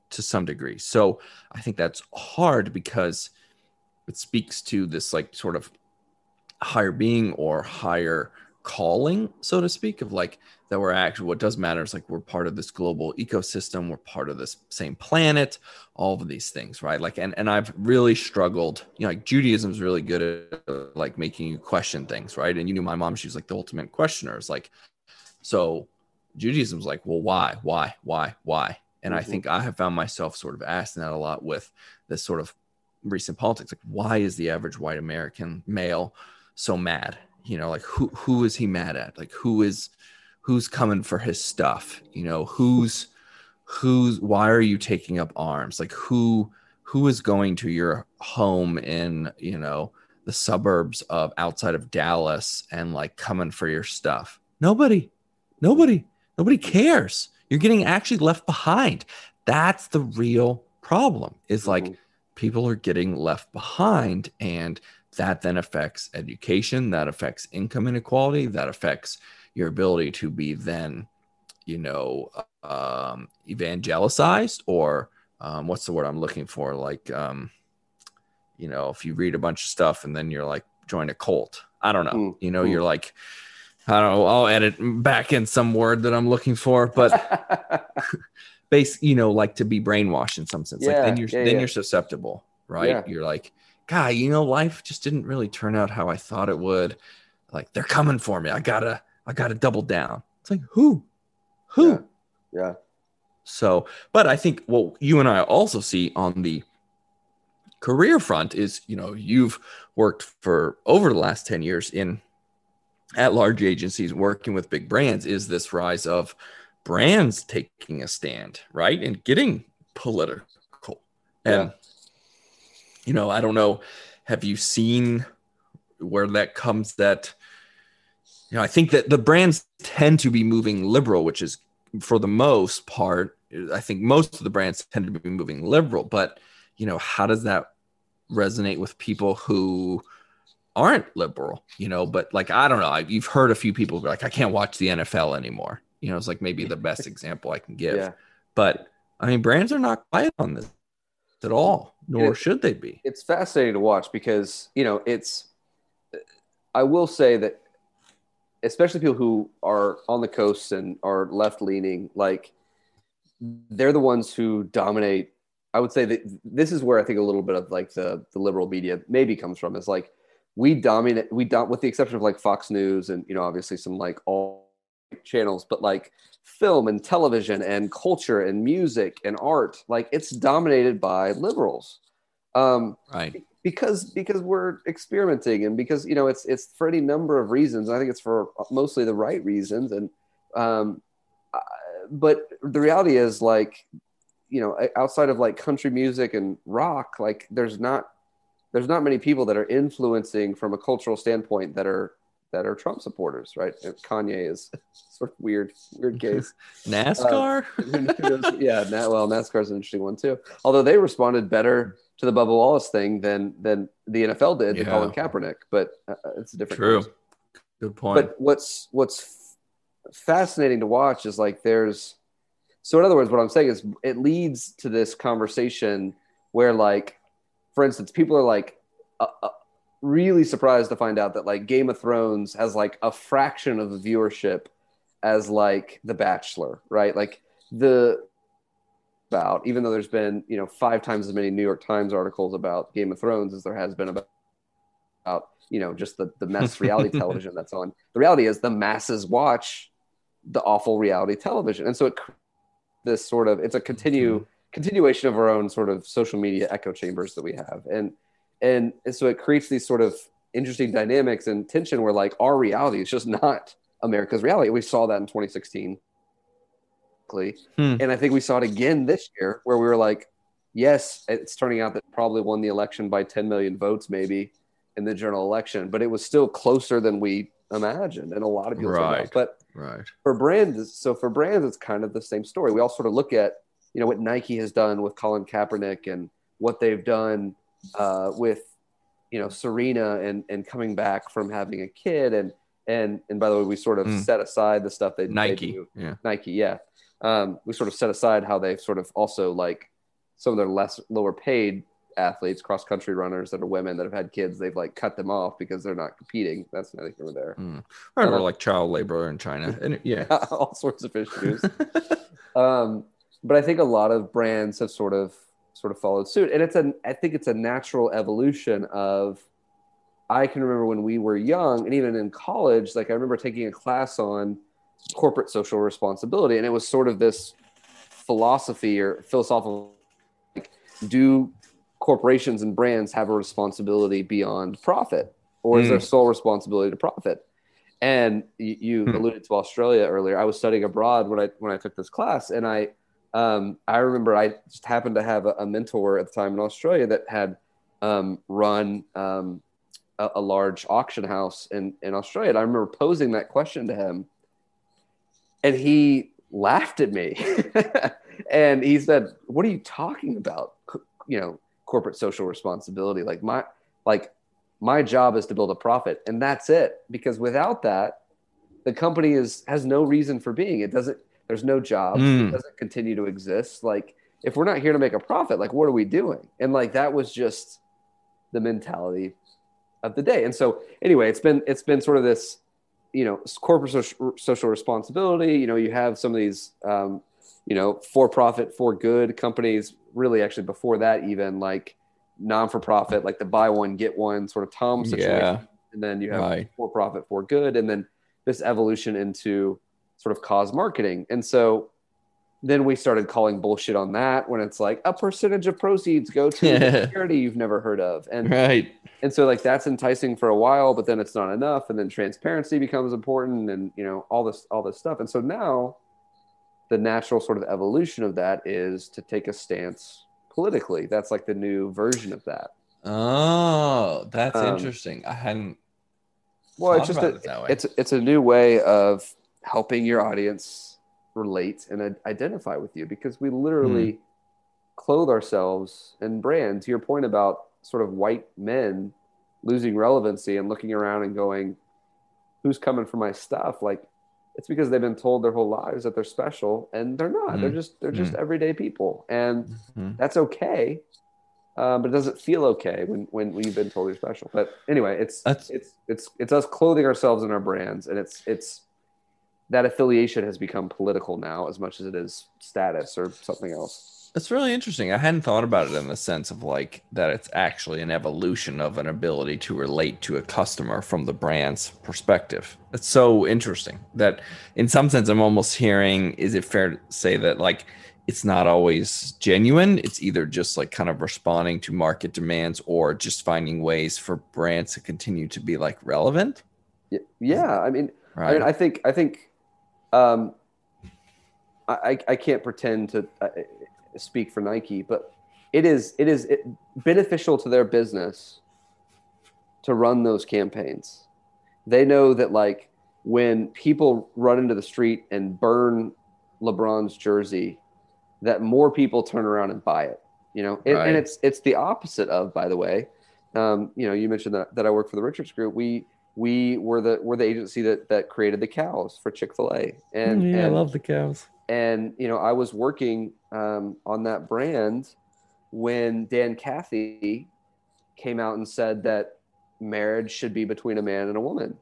to some degree so i think that's hard because it speaks to this like sort of higher being or higher calling so to speak of like that we're actually what does matter is like we're part of this global ecosystem we're part of this same planet all of these things right? Like and and i've really struggled you know like judaism is really good at uh, like making you question things right? And you knew my mom she was like the ultimate questioner. Is like so judaism's like well why why why why? And i Mhm. think i have found myself sort of asking that a lot with this sort of recent politics like why is the average white american male so mad? You know like who who is he mad at? Like who is who's coming for his stuff? You know who's who's why are you taking up arms? Like who who is going to your home in you know the suburbs of outside of dallas and like coming for your stuff? Nobody. Nobody. Nobody cares. You're getting actually left behind. That's the real problem is like Mhm. People are getting left behind and that then affects education that affects income inequality that affects your ability to be then you know um evangelicized or um what's the word i'm looking for? Like um you know if you read a bunch of stuff and then you're like join a cult. I don't know. Mm, you know mm. you're like i don't know i'll edit back in some word that i'm looking for but base you know like to be brainwashed in some sense like then you're yeah, then yeah. you're susceptible right Yeah. you're like god you know life just didn't really turn out how i thought it would like they're coming for me i gotta i gotta double down it's like who who Yeah. yeah. so but i think what you and i also see on the career front is you know you've worked for over the last 10 years in at large agencies working with big brands is this rise of brands taking a stand right? And getting political. And Yeah. you know i don't know have you seen where that comes that you know i think that the brands tend to be moving liberal which is for the most part i think most of the brands tend to be moving liberal. But you know how does that resonate with people who aren't liberal you know? But like i don't know. I, you've heard a few people be like i can't watch the nfl anymore you know it's like maybe the best example i can give. Yeah. but i mean brands are not quiet on this at all nor It- should they be. It's fascinating to watch because you know it's i will say that especially people who are on the coast and are left leaning like they're the ones who dominate. I would say that this is where i think a little bit of like the the liberal media maybe comes from is like we dominate we don't with the exception of like fox news and you know obviously some like all channels but like film and television and culture and music and art like it's dominated by liberals. Um right. because because we're experimenting and because you know it's it's for any number of reasons. I think it's for mostly the right reasons. And um I- but the reality is like you know outside of like country music and rock like there's not there's not many people that are influencing from a cultural standpoint that are that are trump supporters right kanye is sort of weird weird case nascar yeah, Na- well, NASCAR's an interesting one too. Although they responded better to the Bubba Wallace thing than than the NFL did to Yeah. Colin Kaepernick, but uh, it's a different. True. case. good point But what's what's fascinating to watch is like there's. So in other words, what I'm saying is it leads to this conversation where like, for instance, people are like. Uh, uh, really surprised to find out that like Game of Thrones has like a fraction of the viewership as like The Bachelor, right? Like the about even though there's been you know five times as many New York Times articles about Game of Thrones as there has been about, about you know just the the mess reality television that's on. The reality is the masses watch the awful reality television. And so it this sort of it's a continue continuation of our own sort of social media echo chambers that we have. And and, and so it creates these sort of interesting dynamics and tension where like our reality is just not America's reality. We saw that in 2016. Hmm. And I think we saw it again this year where we were like, yes, it's turning out that probably won the election by 10 million votes, maybe in the general election, but it was still closer than we imagined. And a lot of people. Right. But Right. for brands, so for brands, it's kind of the same story. We all sort of look at, you know, what Nike has done with Colin Kaepernick and what they've done uh, with, you know, Serena and and coming back from having a kid and and and by the way, we sort of Mm. set aside the stuff they they Nike. do. Yeah. Nike, yeah. Um, we sort of set aside how they've sort of also like some of their less lower paid athletes, cross country runners that are women that have had kids, they've like cut them off because they're not competing. That's neither here nor there. Or Uh, like child labor in China. And yeah. All sorts of issues. um, but I think a lot of brands have sort of sort of followed suit, and it's a I think it's a natural evolution of. I can remember when we were young, and even in college, like I remember taking a class on corporate social responsibility, and it was sort of this philosophy or philosophical like, do corporations and brands have a responsibility beyond profit, or is their sole responsibility to profit? And you, you Hmm. alluded to Australia earlier. I was studying abroad when I when I took this class, and I um, I remember I just happened to have a, a mentor at the time in Australia that had um, run um, a, a large auction house in in Australia. And I remember posing that question to him, and he laughed at me, and he said, "What are you talking about? C- You know, corporate social responsibility? Like my like." my job is to build a profit and that's it because without that the company is has no reason for being it doesn't there's no jobs Mm. it doesn't continue to exist like if we're not here to make a profit like what are we doing and like that was just the mentality of the day and so anyway it's been it's been sort of this you know corporate social, social responsibility you know you have some of these um, you know for profit for good companies really actually before that even like non for profit like the buy one get one sort of tom situation Yeah. and then you have Right. for profit for good and then this evolution into sort of cause marketing and so then we started calling bullshit on that when it's like a percentage of proceeds go to a charity you've never heard of and Right. and so like that's enticing for a while but then it's not enough and then transparency becomes important and you know all this all this stuff and so now the natural sort of evolution of that is to take a stance politically that's like the new version of that Oh, that's Um, interesting. I hadn't. well it's just a, it it's it's a new way of helping your audience relate and identify with you because we literally Hmm. clothe ourselves in brand to your point about sort of white men losing relevancy and looking around and going who's coming for my stuff like it's because they've been told their whole lives that they're special and they're not they're Mhm. just they're just everyday people and Mhm. that's okay um, but it doesn't feel okay when, when when you've been told you're special but anyway it's That's- it's it's it's us clothing ourselves in our brands and it's it's that affiliation has become political now as much as it is status or something else That's really interesting. I hadn't thought about it in the sense of like that it's actually an evolution of an ability to relate to a customer from the brand's perspective. That's so interesting that in some sense I'm almost hearing is it fair to say that like it's not always genuine. It's either just like kind of responding to market demands or just finding ways for brands to continue to be like relevant. Yeah i mean Right. I mean, I think I think um, I I- can't pretend to uh, speak for Nike, but it is it is it, beneficial to their business to run those campaigns. They know that like when people run into the street and burn LeBron's jersey, that more people turn around and buy it. You know, and, Right. and it's it's the opposite of, by the way. Um, you know, you mentioned that, that I work for the Richards Group. We we were the we're the agency that that created the cows for Chick Fil A, and yeah, I love the cows. and you know I was working um, on that brand when Dan Cathy came out and said that marriage should be between a man and a woman,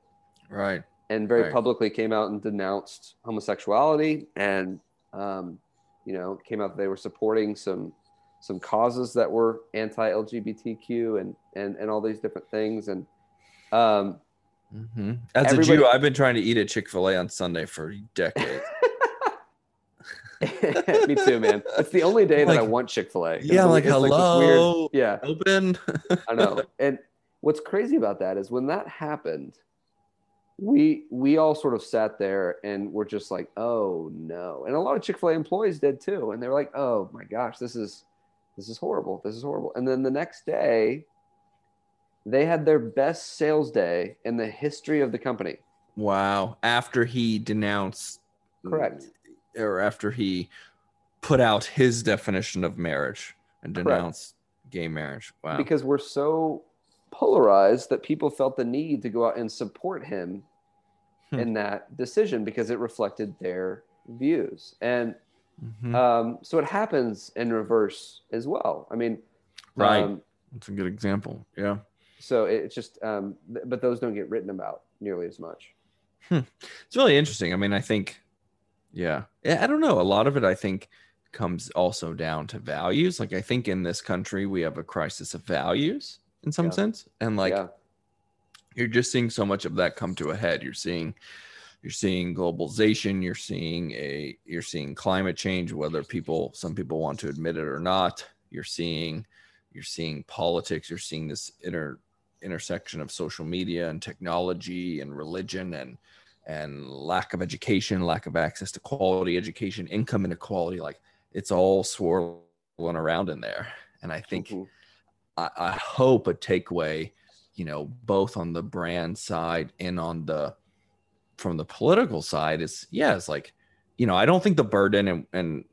Right. and very Right. publicly came out and denounced homosexuality, and um, you know came out that they were supporting some some causes that were anti-LGBTQ and and and all these different things, and um, hmm As a Jew, I've been trying to eat at Chick Fil A on Sunday for decades. Me too, man. It's the only day that I want Chick Fil A. Yeah, like, hello? yeah, Open. I know. And what's crazy about that is when that happened, we we all sort of sat there and were just like, oh no. And a lot of Chick Fil A employees did too, and they were like, oh my gosh, this is this is horrible. This is horrible. And then the next day, they had their best sales day in the history of the company. Wow. After he denounced, Correct. or after he put out his definition of marriage and Correct. denounced gay marriage. Wow. because we're so polarized that people felt the need to go out and support him Hmm. in that decision because it reflected their views and Mhm. um, so it happens in reverse as well i mean Right. um, That's a good example. Yeah. So it's just um, th- but those don't get written about nearly as much It's really interesting. I mean, I think, yeah, I don't know. A lot of it, I think, comes also down to values. Like, I think in this country, we have a crisis of values in some Yeah. sense. And like, yeah you're just seeing so much of that come to a head. You're seeing, you're seeing globalization. You're seeing a, you're seeing climate change, whether people, some people want to admit it or not. You're seeing, you're seeing politics. You're seeing this inter intersection of social media and technology and religion and and lack of education, lack of access to quality education, income inequality. Like it's all swirling around in there. And I think Mhm. I, I hope a takeaway, you know, both on the brand side and on the from the political side is yeah, it's like, you know, I don't think the burden and and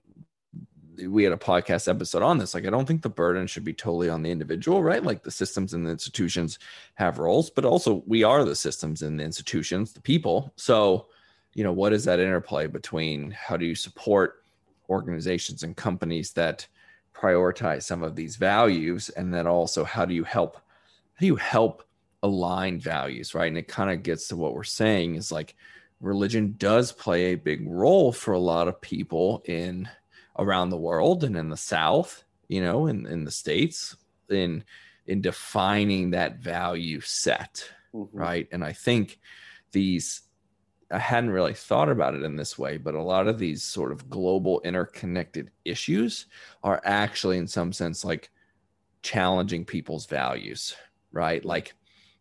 we had a podcast episode on this. Like, I don't think the burden should be totally on the individual, right? Like the systems and the institutions have roles, but also we are the systems and the institutions, the people. So, you know, what is that interplay between how do you support organizations and companies that prioritize some of these values and then also how do you help how do you help align values right and it kind of gets to what we're saying is like religion does play a big role for a lot of people in around the world and in the south you know in, in the states in in defining that value set Mhm. right and i think these i hadn't really thought about it in this way but a lot of these sort of global interconnected issues are actually in some sense like challenging people's values right like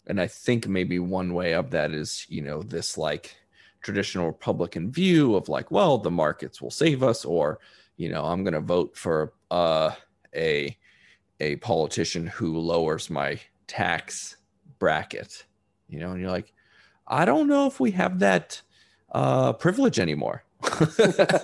and i think maybe one way of that is you know this like traditional republican view of like well the markets will save us or you know i'm going to vote for uh a a politician who lowers my tax bracket you know and you're like i don't know if we have that uh privilege anymore.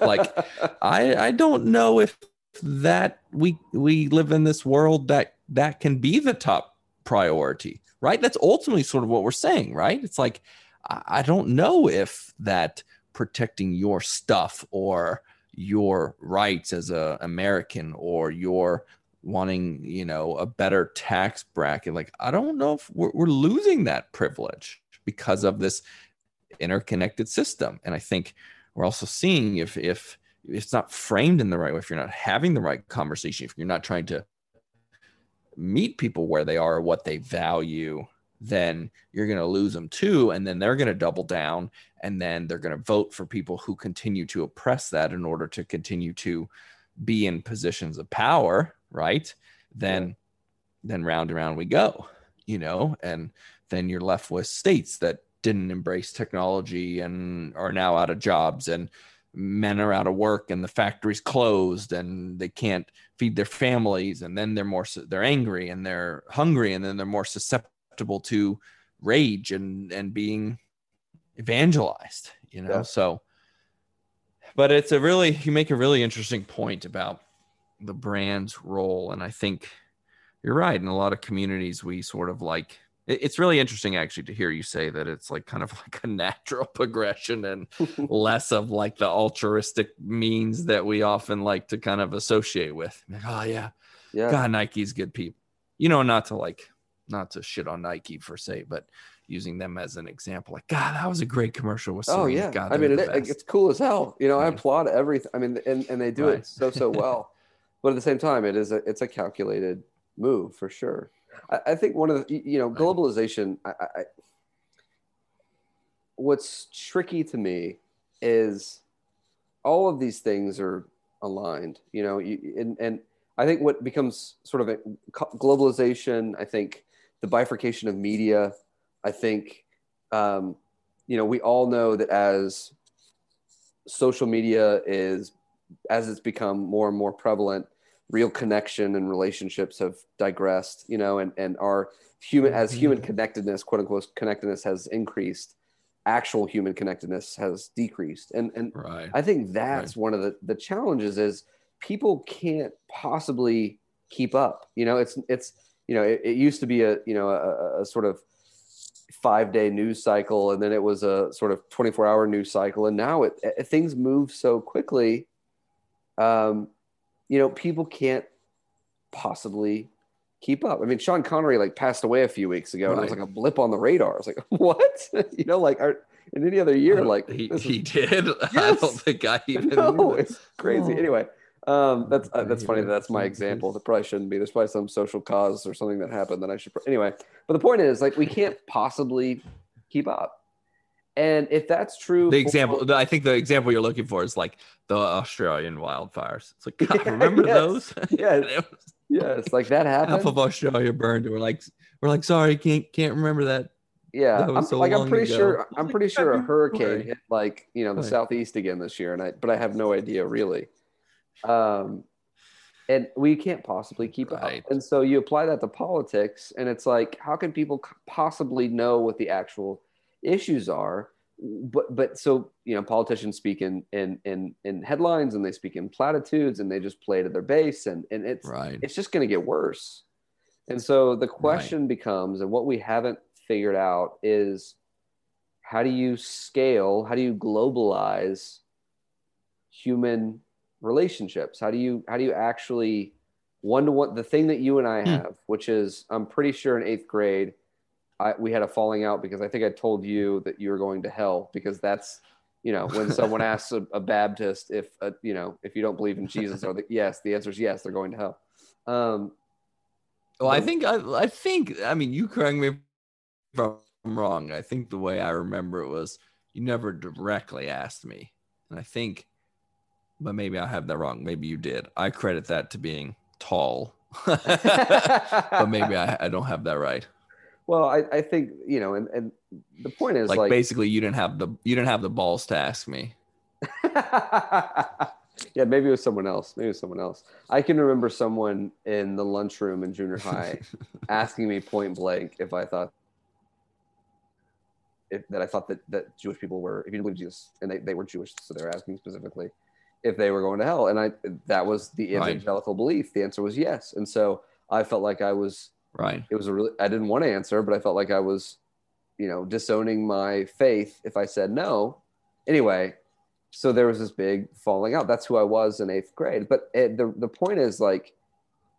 Like i i don't know if that we we live in this world that that can be the top priority right? That's ultimately sort of what we're saying right? It's like i, I don't know if that protecting your stuff or your rights as a american or your wanting you know a better tax bracket. Like i don't know if we're, we're losing that privilege because of this interconnected system. And i think we're also seeing if if it's not framed in the right way if you're not having the right conversation if you're not trying to meet people where they are what they value then you're going to lose them too and then they're going to double down and then they're going to vote for people who continue to oppress that in order to continue to be in positions of power right? Then then round and round we go you know and then you're left with states that didn't embrace technology and are now out of jobs and men are out of work and the factory's closed and they can't feed their families and then they're more they're angry and they're hungry and then they're more susceptible to rage and and being evangelized you know? Yeah. so but it's a really you make a really interesting point about the brand's role. And i think you're right. In a lot of communities we sort of like it's really interesting actually to hear you say that it's like kind of like a natural progression and less of like the altruistic means that we often like to kind of associate with. Like, oh yeah. Yeah. God nike's good people. You know not to like not to shit on nike per se but using them as an example like god that was a great commercial with Oh yeah, god I mean, it, it's cool as hell. You know, I applaud everything. I mean, and, and they do Right. it so so well. but at the same time, it is a it's a calculated move for sure. I, I think one of the you know globalization. I, I, I- what's tricky to me is all of these things are aligned. You know, you, and and I think what becomes sort of a globalization. I think the bifurcation of media. I think, um, you know, we all know that as social media is as it's become more and more prevalent real connection and relationships have digressed you know and and our human as human connectedness quote unquote connectedness has increased actual human connectedness has decreased and and Right. i think that's one of the the challenges is people can't possibly keep up you know it's it's you know it, it used to be a you know a, a sort of five day news cycle and then it was a sort of 24 hour news cycle and now it, it- things move so quickly um you know people can't possibly keep up i mean sean connery like passed away a few weeks ago and it was like a blip on the radar i was like what you know like our, in any other year like he, he did. I Yes. don't think I even no, it's crazy. Oh. Anyway, um, that's uh, that's funny. That that's my example. because- That probably shouldn't be. There's probably some social cause or something that happened that I should. Anyway, but the point is, like, we can't possibly keep up. And if that's true, The example, the- I think the example you're looking for is like the Australian wildfires. It's like, God, Yeah, remember yes, those? yes. It was- yes, like that happened. half happened. of Australia burned. and We're like, we're like, sorry, can't can't remember that. yeah, that was I'm, so like I'm pretty ago. sure. I'm pretty sure a hurricane hit like you know the Right. southeast again this year, and I but I have no idea really. Um, and we can't possibly keep Right. up. And so you apply that to politics, and it's like, how can people possibly know what the actual issues are? But but so you know, politicians speak in in in, in headlines, and they speak in platitudes, and they just play to their base, and and it's Right. it's just going to get worse. And so the question becomes, and what we haven't figured out is how do you scale, how do you globalize human relationships? How do you how do you actually one to one the thing that you and I Hmm. have, which is I'm pretty sure in eighth grade, I, we had a falling out because I think I told you that you were going to hell because that's you know when someone asks a, a Baptist if uh, you know if you don't believe in Jesus or the, yes the answer is yes they're going to hell. Um, Well, I think I, I think I mean you correct me if I'm wrong. I think the way I remember it was you never directly asked me, and I think, but maybe I have that wrong. Maybe you did. I credit that to being tall, but maybe I, I don't have that right. Well, I, I think you know, and, and the point is Like, like, basically, you didn't have the you didn't have the balls to ask me. yeah, maybe it was someone else. Maybe it was someone else. I can remember someone in the lunchroom in junior high asking me point blank if I thought if, that I thought that, that Jewish people were, if you didn't believe Jesus, and they, they were Jewish, so they're asking specifically if they were going to hell. And I that was the Right. evangelical belief. The answer was yes. And so I felt like I was Right. it was a really I didn't want to answer, but I felt like I was, you know, disowning my faith if I said no. Anyway, so there was this big falling out. That's who I was in eighth grade. But it, the the point is like,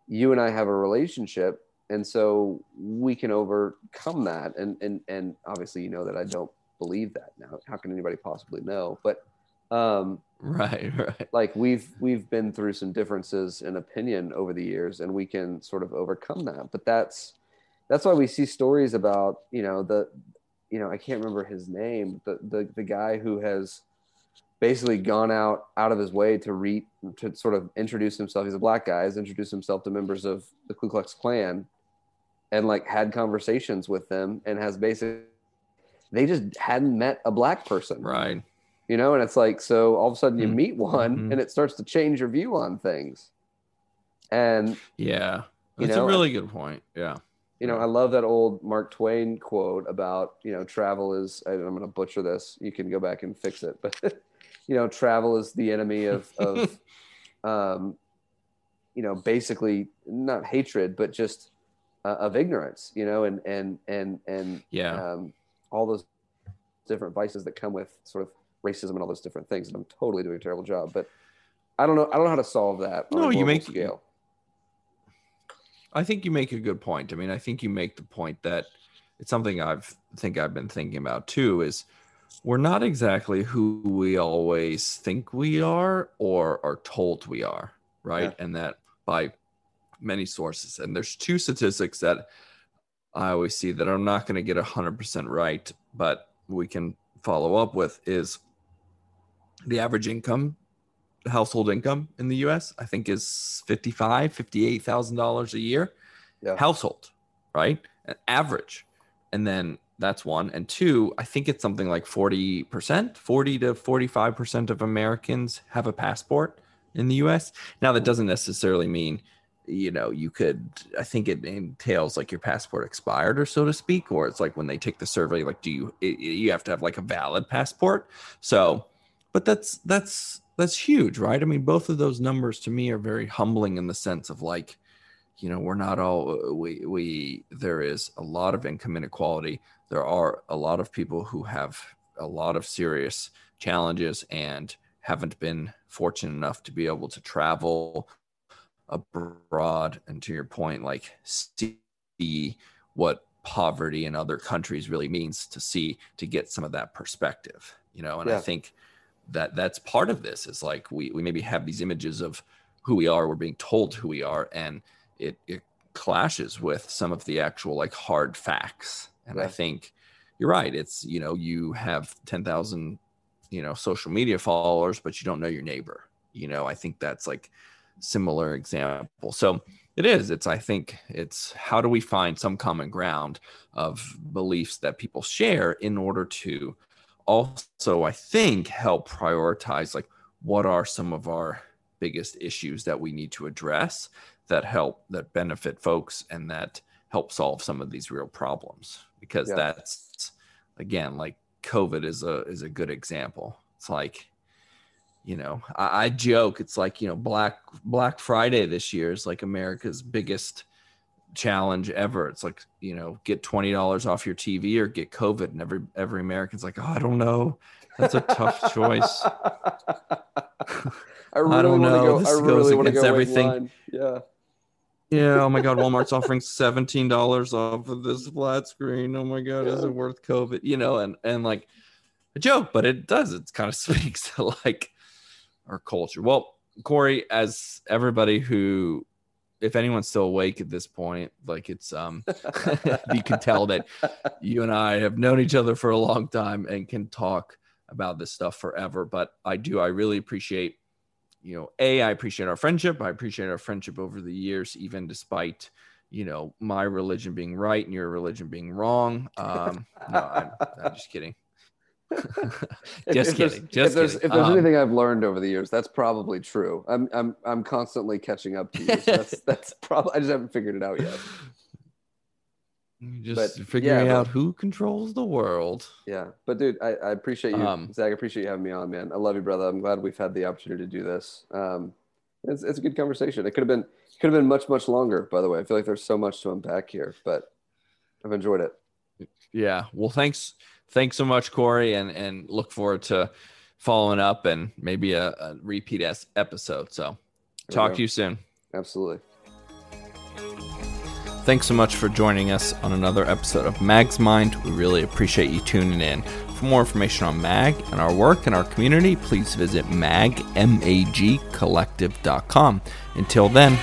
you and I have a relationship, and so we can overcome that. And and and obviously, you know that I don't believe that now. How can anybody possibly know? But um, Right. Right. like we've we've been through some differences in opinion over the years and we can sort of overcome that but that's that's why we see stories about you know the you know i can't remember his name the the, the guy who has basically gone out out of his way to read to sort of introduce himself he's a black guy has introduced himself to members of the ku klux klan and like had conversations with them and has basically they just hadn't met a black person Right. You know and it's like so all of a sudden you Mm. meet one Mhm. and it starts to change your view on things and Yeah. Know, a really good point. Yeah. you know i love that old mark twain quote about you know travel is I- i'm going to butcher this you can go back and fix it but you know travel is the enemy of of um you know basically not hatred but just uh, of ignorance you know and and and and Yeah. um, all those different vices that come with sort of racism and all those different things. And I'm totally doing a terrible job, but I don't know. I don't know how to solve that. No, you make- scale. I think you make a good point. I mean, I think you make the point that it's something I've think I've been thinking about too is we're not exactly who we always think we are or are told we are, right? And that by many sources. And there's two statistics that I always see that I'm not going to get 100% right, but we can follow up with is the average income household income in the US I think is 55 58,000 dollars a year. Yeah. household right? Average. And then that's one. And two I think it's something like 40% 40 to 45% of Americans have a passport in the US now that doesn't necessarily mean you know you could i think it entails like your passport expired or so to speak or it's like when they take the survey like do you you have to have like a valid passport. So but that's that's that's huge right? I mean both of those numbers to me are very humbling in the sense of like you know we're not all uh, we we there is a lot of income inequality. There are a lot of people who have a lot of serious challenges and haven't been fortunate enough to be able to travel abroad and to your point like see what poverty in other countries really means to see to get some of that perspective you know? And i think that that's part of this is like we, we maybe have these images of who we are we're being told who we are and it, it clashes with some of the actual like hard facts. And i think you're right. It's you know you have 10,000 you know social media followers but you don't know your neighbor. You know i think that's like similar example. So it is. It's i think it's how do we find some common ground of beliefs that people share in order to also i think help prioritize like what are some of our biggest issues that we need to address that help that benefit folks and that help solve some of these real problems because Yeah. that's again like covid is a is a good example it's like you know I, I joke it's like you know black black friday this year is like america's biggest challenge ever it's like you know get $20 off your tv or get covid and every every american's like oh i don't know that's a tough choice I really don't want to know. go. This I goes really against go everything. Yeah. yeah oh my god walmart's offering $17 off of this flat screen oh my god is it worth covid you know and and like a joke but it does it kind of speaks to like our culture well corey as everybody who if anyone's still awake at this point like it's um you can tell that you and i have known each other for a long time and can talk about this stuff forever. But i do i really appreciate you know a i appreciate our friendship. I appreciate our friendship over the years even despite you know my religion being right and your religion being wrong. Um no i'm, I'm just kidding just if kidding If just there's, kidding if there's Um, anything I've learned over the years, that's probably true. I'm I'm I'm constantly catching up to you. So that's that's probably I just haven't figured it out yet. just but, figuring yeah, but- out who controls the world Yeah, but dude, I, I appreciate you, Um, Zach. I appreciate you having me on, man. I love you, brother. I'm glad we've had the opportunity to do this. Um, it's it's a good conversation. It could have been could have been much much longer. By the way, I feel like there's so much to unpack here, but I've enjoyed it. Yeah. Well, thanks. Thanks so much, Corey, and and look forward to following up and maybe a, a repeat es- episode. So, we talk to you soon. Absolutely. Thanks so much for joining us on another episode of Mag's Mind. We really appreciate you tuning in. For more information on Mag and our work and our community, please visit mag, M-A-G, collective.com. Until then,